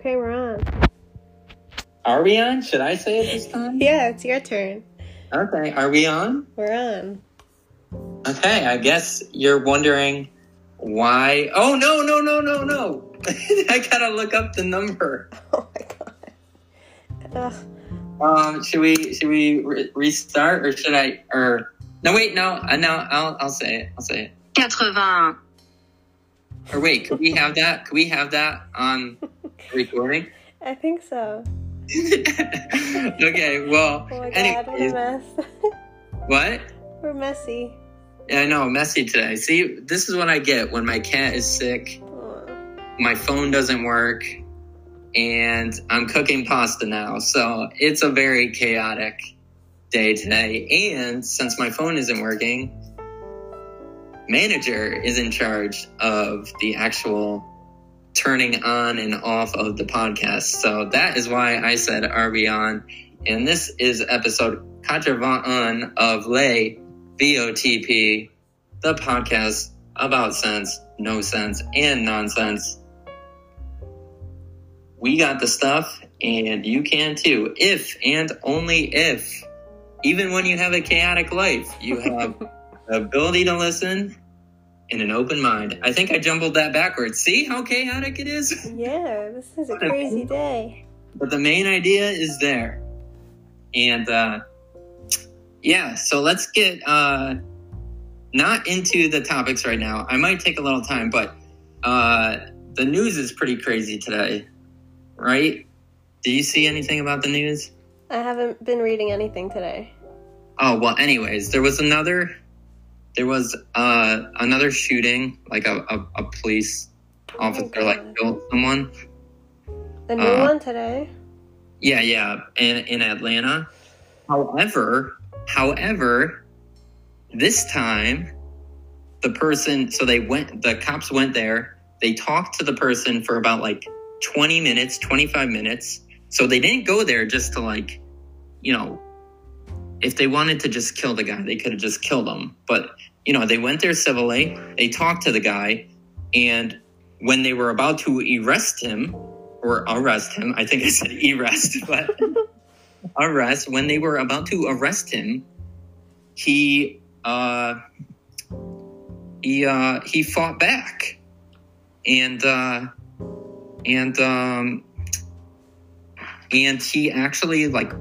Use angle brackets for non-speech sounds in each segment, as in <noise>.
Okay, we're on. Are we on? Should I say it this time? Yeah, it's your turn. Okay, are we on? We're on. Okay, I guess you're wondering why. Oh, no, no, no, no, no. <laughs> I gotta look up the number. <laughs> Oh my god. Ugh. Um, should we should we re- restart or should I or no wait no uh, no I'll I'll say it I'll say it 81, or wait could we have that could we have that on <laughs> recording I think so. <laughs> okay well Oh my god, what anyways mess. <laughs> what we're messy. yeah I know messy today see this is what I get when my cat is sick Aw. my phone doesn't work and I'm cooking pasta now. So it's a very chaotic day today. And since my phone isn't working, manager is in charge of the actual turning on and off of the podcast. So that is why I said are we on? And this is episode 81 of Lay VOTP, the podcast about sense, no sense, and nonsense we got the stuff and you can too if and only if even when you have a chaotic life you have <laughs> the ability to listen and an open mind. I think i jumbled that backwards. See how chaotic it is? <laughs> Yeah, this is a crazy day. but the main idea is there. And uh yeah so let's get uh not into the topics right now. I might take a little time but uh the news is pretty crazy today right? Do you see anything about the news? I haven't been reading anything today. oh well anyways there was another there was uh another shooting like a, a, a police officer God. like killed someone The new Uh, one today? Yeah, yeah, in in Atlanta. However, however, this time the person so they went the cops went there, they talked to the person for about like 20 minutes, 25 minutes. So they didn't go there just to like, you know, if they wanted to just kill the guy, they could have just killed him. But, you know, they went there civilly, they talked to the guy, and when they were about to arrest him, or arrest him. I think I said <laughs> arrest, but <laughs> arrest. When they were about to arrest him, he uh, he uh, he fought back, and uh, and um, and he actually like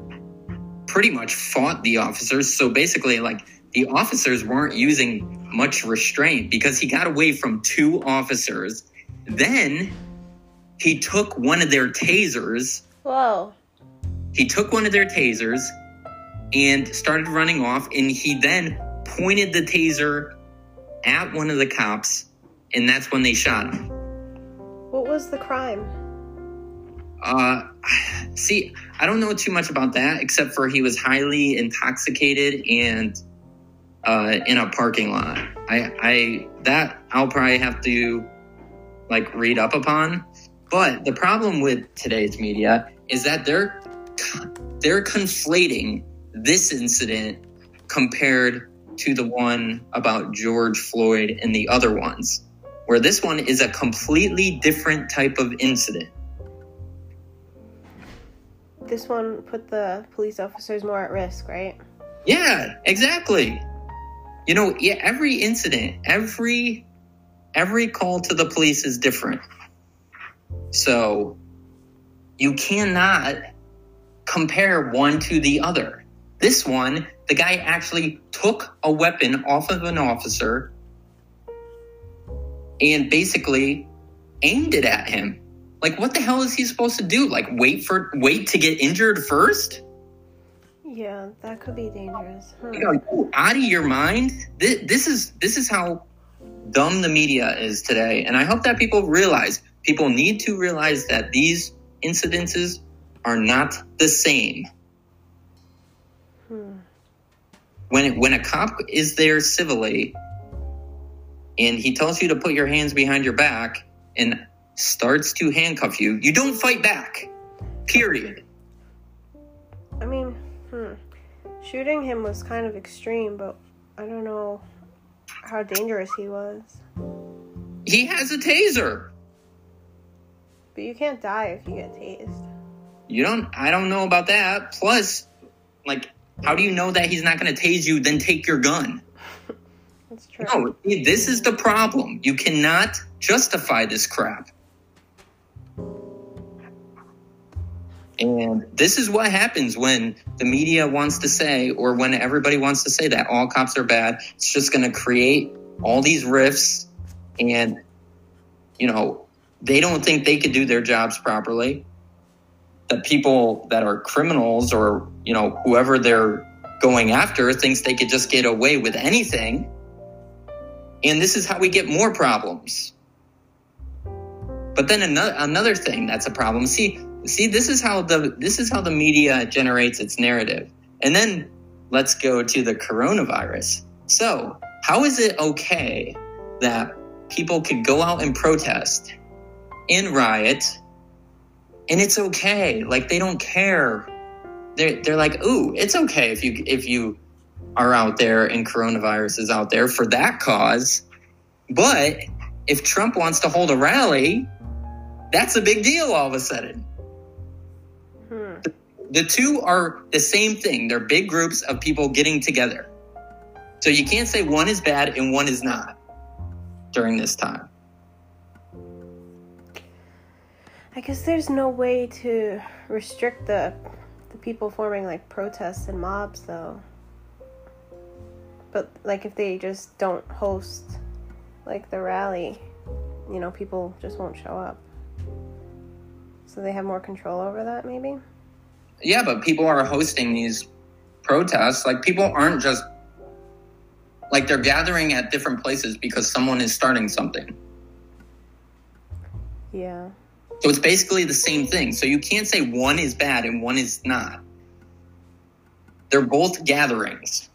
pretty much fought the officers. So basically, like the officers weren't using much restraint because he got away from two officers. Then he took one of their tasers. Whoa. He took one of their tasers and started running off. And he then pointed the taser at one of the cops, and that's when they shot him. What was the crime? Uh, <sighs> see, I don't know too much about that except for he was highly intoxicated and uh, in a parking lot. I, I that I'll probably have to like read up upon. But the problem with today's media is that they're they're conflating this incident compared to the one about George Floyd and the other ones, where this one is a completely different type of incident. This one put the police officers more at risk, right? Yeah, exactly. You know, yeah, every incident, every every call to the police is different. So you cannot compare one to the other. This one, the guy actually took a weapon off of an officer and basically aimed it at him. Like what the hell is he supposed to do? Like wait for wait to get injured first? Yeah, that could be dangerous. Are you out of your mind? This, this is this is how dumb the media is today, and I hope that people realize. People need to realize that these incidences are not the same. Hmm. When when a cop is there civilly, and he tells you to put your hands behind your back and starts to handcuff you, you don't fight back. Period. I mean, hmm. Shooting him was kind of extreme, but I don't know how dangerous he was. He has a taser. But you can't die if you get tased. You don't. I don't know about that. Plus, like, how do you know that he's not going to tase you? Then take your gun. <laughs> That's true. No, this is the problem. You cannot justify this crap. And this is what happens when the media wants to say, or when everybody wants to say that all cops are bad. It's just going to create all these rifts, and, you know, they don't think they could do their jobs properly. The people that are criminals or, you know, whoever they're going after thinks they could just get away with anything. And this is how we get more problems. But then another another thing that's a problem. See, see, this is how the this is how the media generates its narrative. And then let's go to the coronavirus. So, how is it okay that people could go out and protest and riot and it's okay? Like they don't care. They're they're like, ooh, it's okay if you if you are out there and coronavirus is out there for that cause. But if Trump wants to hold a rally, that's a big deal all of a sudden. The two are the same thing. They're big groups of people getting together. So you can't say one is bad and one is not during this time. I guess there's no way to restrict the the people forming like protests and mobs though. But like if they just don't host like the rally, you know, people just won't show up. So they have more control over that maybe? Yeah, but people are hosting these protests. Like people aren't just like they're gathering at different places because someone is starting something. Yeah. So it's basically the same thing. So you can't say one is bad and one is not. They're both gatherings.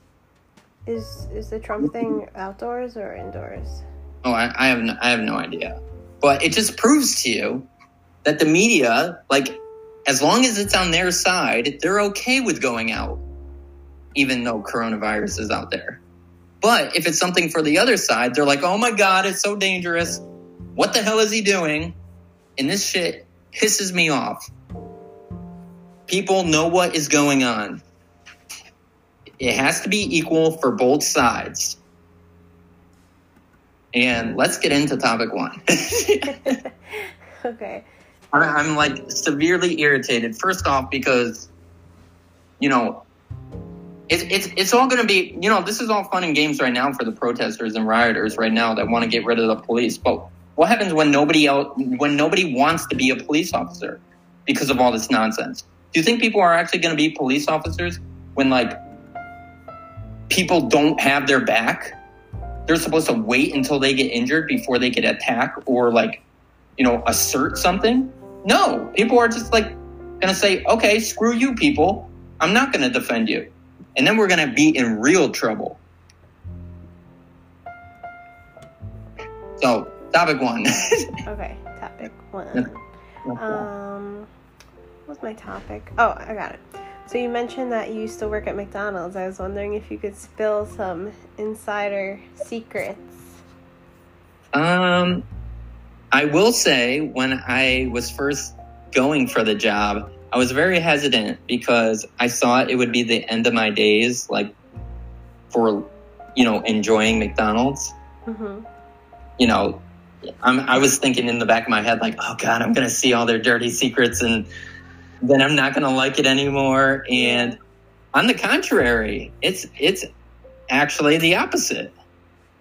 Is is the Trump thing outdoors or indoors? Oh, I, I have no, I have no idea. But it just proves to you that the media, like, as long as it's on their side, they're okay with going out, even though coronavirus is out there. But if it's something for the other side, they're like, "Oh my god, it's so dangerous. What the hell is he doing?" And this shit pisses me off. People know what is going on. It has to be equal for both sides. And let's get into topic one. <laughs> <laughs> okay. I'm like severely irritated. First off, because you know, it's it's it's all going to be you know this is all fun and games right now for the protesters and rioters right now that want to get rid of the police. But what happens when nobody else when nobody wants to be a police officer because of all this nonsense? Do you think people are actually going to be police officers when like people don't have their back? They're supposed to wait until they get injured before they get attack or like you know assert something. No, people are just like going to say, okay, screw you, people. I'm not going to defend you. And then we're going to be in real trouble. So, topic one. <laughs> Okay. Topic one. Um, what's my topic? Oh, I got it. So you mentioned that you used to work at McDonald's. I was wondering if you could spill some insider secrets. um, I will say, when I was first going for the job, I was very hesitant because I thought it would be the end of my days, like for, you know, enjoying McDonald's. Mm-hmm. you know, I'm, I was thinking in the back of my head, like, oh God, I'm going to see all their dirty secrets and then I'm not going to like it anymore. And on the contrary, it's, it's actually the opposite.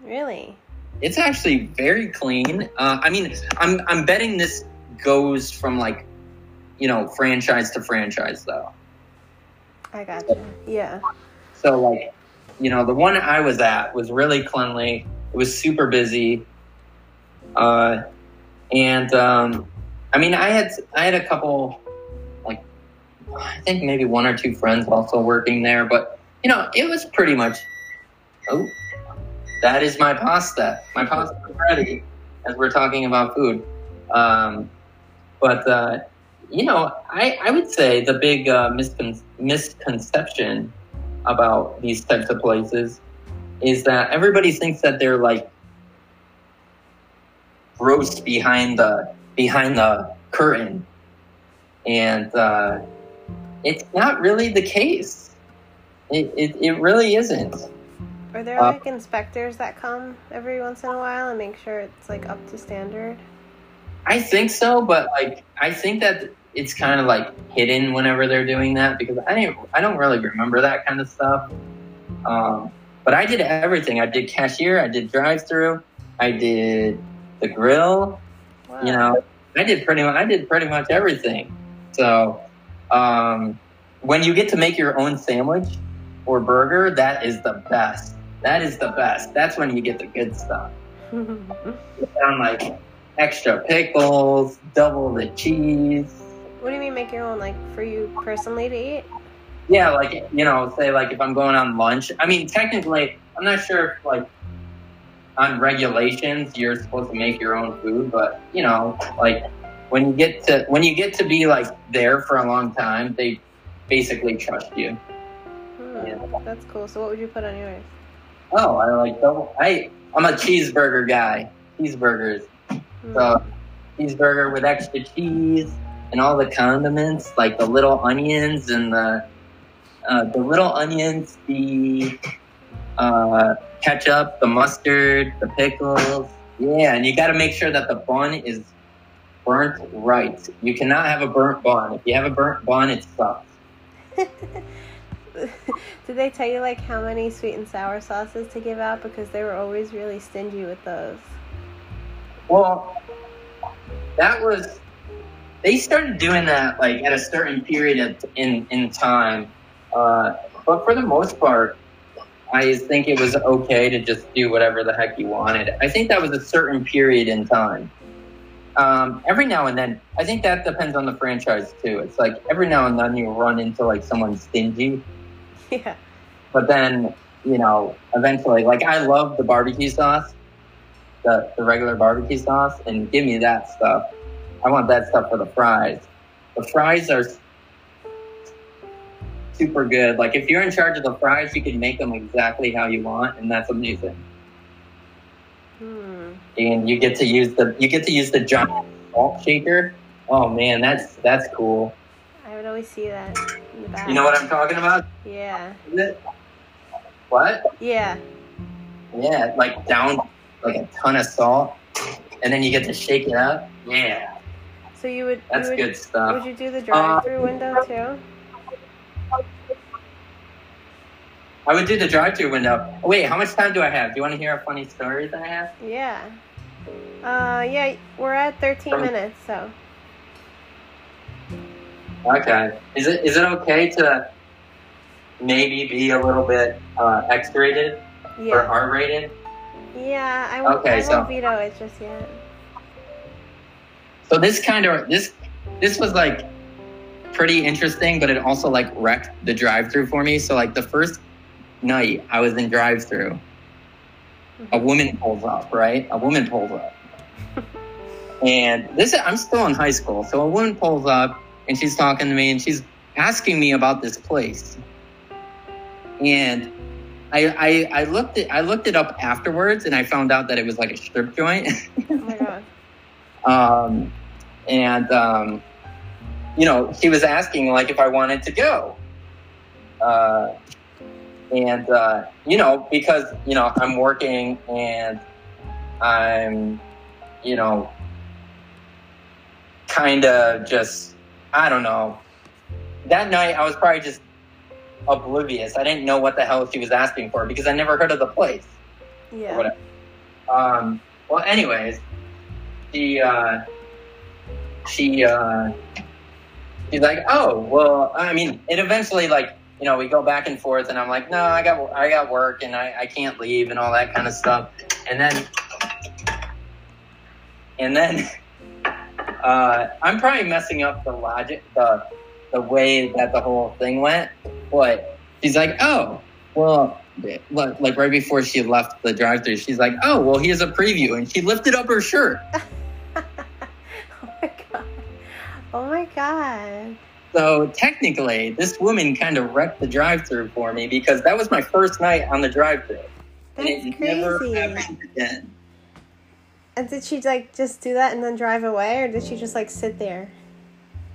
Really? It's actually very clean. Uh, I mean, I'm, I'm betting this goes from like, you know, franchise to franchise though. I got you. Yeah. So like, you know, the one I was at was really cleanly. It was super busy. Uh, and um, I mean, I had I had a couple, like, I think maybe one or two friends also working there, but you know, it was pretty much. Oh, that is my pasta. My pasta is ready. As we're talking about food, um, but uh, you know, I I would say the big uh, miscon- misconception about these types of places is that everybody thinks that they're like gross behind the behind the curtain, and uh, it's not really the case. It, it, it really isn't. Are there Uh, like inspectors that come every once in a while and make sure it's like up to standard? I think so, but like I think that it's kind of like hidden whenever they're doing that because I didn't I don't really remember that kind of stuff. Um, but I did everything. I did cashier. I did drive through. I did the grill. Wow. You know, I did pretty much I did pretty much everything. So um, when you get to make your own sandwich or burger, that is the best. That is the best. That's when you get the good stuff. <laughs> On like extra pickles, double the cheese. what do you mean make your own like for you personally to eat? Yeah, like you know, say like if I'm going on lunch. I mean, technically, I'm not sure if like on regulations you're supposed to make your own food, but you know, like when you get to when you get to be like there for a long time, they basically trust you. Hmm, Yeah. That's cool. So what would you put on yours? Oh, I like double. I I'm a cheeseburger guy. Cheeseburgers. Hmm. So cheeseburger with extra cheese and all the condiments, like the little onions and the uh, the little onions, the uh, ketchup, the mustard, the pickles. Yeah, and you got to make sure that the bun is burnt right. You cannot have a burnt bun. If you have a burnt bun, it sucks. <laughs> <laughs> Did they tell you like how many sweet and sour sauces to give out because they were always really stingy with those? Well, that was they started doing that like at a certain period of, in in time, uh, but for the most part, I think it was okay to just do whatever the heck you wanted. I think that was a certain period in time. Um, every now and then, I think that depends on the franchise too. It's like every now and then you run into like someone stingy, <laughs> Yeah. but then you know eventually, like I love the barbecue sauce the, the regular barbecue sauce and give me that stuff. I want that stuff for the fries. The fries are super good. Like if you're in charge of the fries, you can make them exactly how you want, and that's amazing. Hmm. And you get to use the you get to use the giant salt shaker. Oh man, that's that's cool. Would always see that in the back. You know what I'm talking about? Yeah. What? Yeah. Yeah, like down like a ton of salt, and then you get to shake it up. Yeah, So you would that's you would, good stuff. Would you do the drive-through window too? I would do the drive-through window. Wait, how much time do I have? Do you want to hear a funny story that I have? Yeah. Uh, yeah. We're at 13 Um, minutes, so Okay. Is it is it okay to maybe be a little bit uh, X-rated or yeah. R-rated? Yeah. I won't, Okay, I so- won't veto it just yet. So this kind of this this was like pretty interesting, but it also like wrecked the drive-through for me. So like the first night I was in drive-through, a woman pulls up, right? A woman pulls up. <laughs> and this I'm still in high school. So a woman pulls up and she's talking to me and she's asking me about this place. And I, I, I looked it I looked it up afterwards and I found out that it was like a strip joint. Oh my god. <laughs> um, and um, you know she was asking like if I wanted to go, uh, and uh, you know because you know I'm working and I'm you know kind of just I don't know. That night I was probably just oblivious. I didn't know what the hell she was asking for because I never heard of the place or Yeah. whatever. Um, well, anyways, she uh, she uh, she's like, oh, well, I mean, it eventually like you know we go back and forth, and I'm like, no, I got I got work, and I, I can't leave, and all that kind of stuff, and then and then <laughs> uh, I'm probably messing up the logic, the the way that the whole thing went, but she's like, oh, well, like like right before she left the drive-through, she's like, "Oh, well, here's a preview," and she lifted up her shirt. <laughs> oh my god. Oh my god. So technically, this woman kind of wrecked the drive-through for me because that was my first night on the drive-through, and That's crazy. And did she like just do that and then drive away, or did she just like sit there?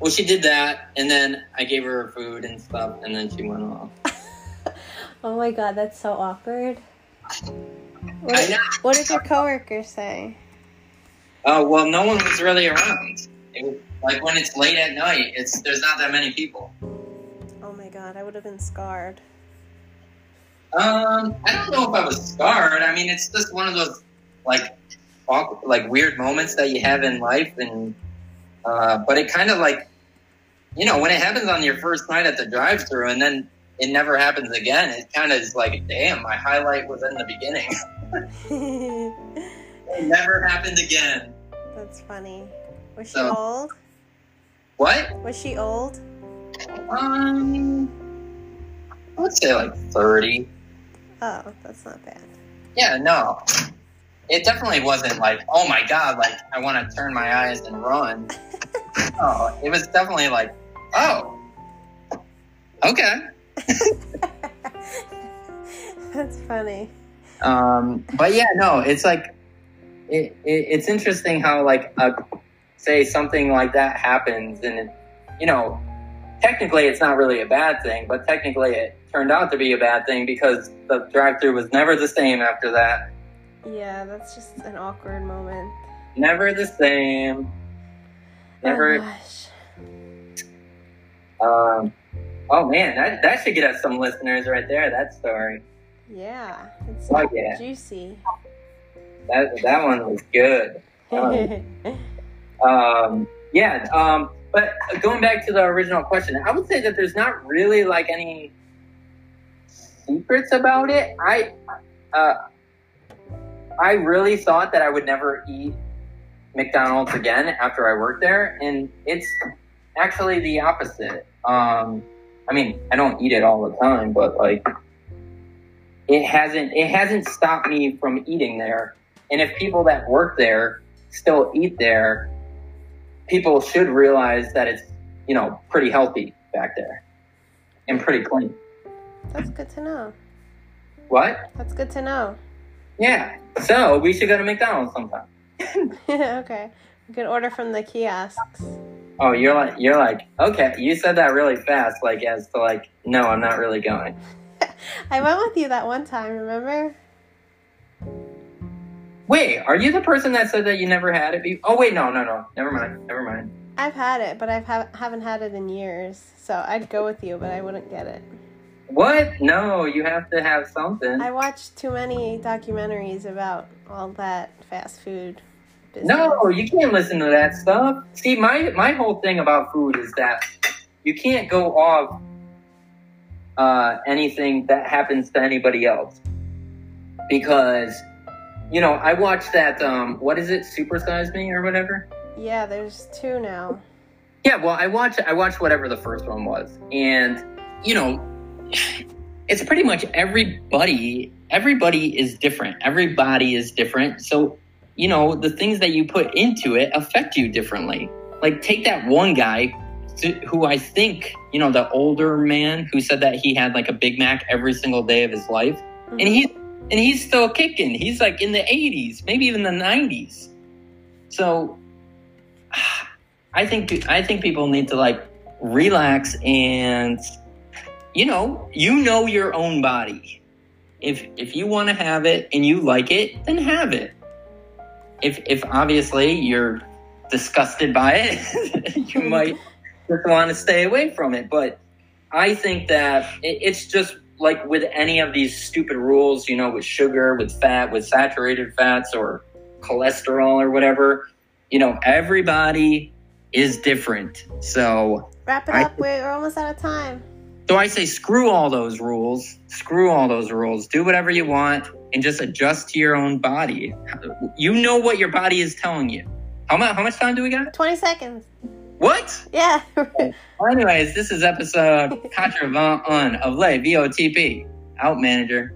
Well, she did that, and then I gave her food and stuff, and then she went off. <laughs> Oh my god, that's so awkward. I What, know. what did your coworkers say? Oh well, no one was really around. It was, like when it's late at night, it's there's not that many people. Oh my god, I would have been scarred. Um, I don't know if I was scarred. I mean, it's just one of those like like weird moments that you have in life, and uh, but it kind of like you know when it happens on your first night at the drive-through, and then it never happens again. It kind of is like, damn, my highlight was in the beginning. <laughs> it never happened again. that's funny. Was she So- old? What? Was she old? Um, I would say like thirty. Oh, that's not bad. Yeah, no. It definitely wasn't like, oh my god, like I want to turn my eyes and run. <laughs> no, it was definitely like, oh, okay. <laughs> that's funny. Um, but yeah, no, it's like, it, it, it's interesting how like, uh, say something like that happens, and it, you know, technically it's not really a bad thing, but technically it turned out to be a bad thing because the drive-through was never the same after that. Yeah, that's just an awkward moment. Never the same. Oh Never. gosh. Um, oh man, that that should get us some listeners right there. That story, Yeah, it's Oh, yeah. juicy. that that one was good. <laughs> Um, yeah. Um, but going back to the original question, I would say that there's not really like any secrets about it. I uh, I really thought that I would never eat McDonald's again after I worked there, and it's actually the opposite. Um, I mean, I don't eat it all the time, but like, it hasn't it hasn't stopped me from eating there. And if people that work there still eat there, people should realize that it's you know pretty healthy back there and pretty clean. that's good to know. What? That's good to know. Yeah. So we should go to McDonald's sometime. <laughs> okay. We can order from the kiosks. Oh, you're like you're like okay. You said that really fast, like as to like no, I'm not really going. <laughs> I went with you that one time, remember? Wait, are you the person that said that you never had it? Be- oh wait, no, no, no. Never mind. Never mind. I've had it, but I have haven't had it in years. So I'd go with you, but I wouldn't get it. What? No, you have to have something. I watched too many documentaries about all that fast food business. No, you can't listen to that stuff. See, my my whole thing about food is that you can't go off uh, anything that happens to anybody else because you know I watched that. Um, what is it? Supersize Me or whatever. Yeah, there's two now. Yeah, well, I watched I watched whatever the first one was, and you know, it's pretty much everybody. Everybody is different. Everybody is different. So, you know, the things that you put into it affect you differently. Like, take that one guy who I think, you know, the older man who said that he had like a Big Mac every single day of his life, and mm-hmm. he's and he's still kicking. He's like in the 80s, maybe even the 90s. So <sighs> I think I think people need to like relax and you know, you know your own body. If if you want to have it and you like it, then have it. If if obviously you're disgusted by it, <laughs> you mm-hmm. might just want to stay away from it. But I think that it, it's just like with any of these stupid rules, you know, with sugar, with fat, with saturated fats or cholesterol or whatever, you know, everybody is different. So, Wrap it I- up. We're almost out of time. So I say screw all those rules. Screw all those rules. Do whatever you want and just adjust to your own body. You know what your body is telling you. How much how much time do we got? 20 seconds. What? Yeah. <laughs> Well, anyways, this is episode 81 of Le VOTP. Out manager.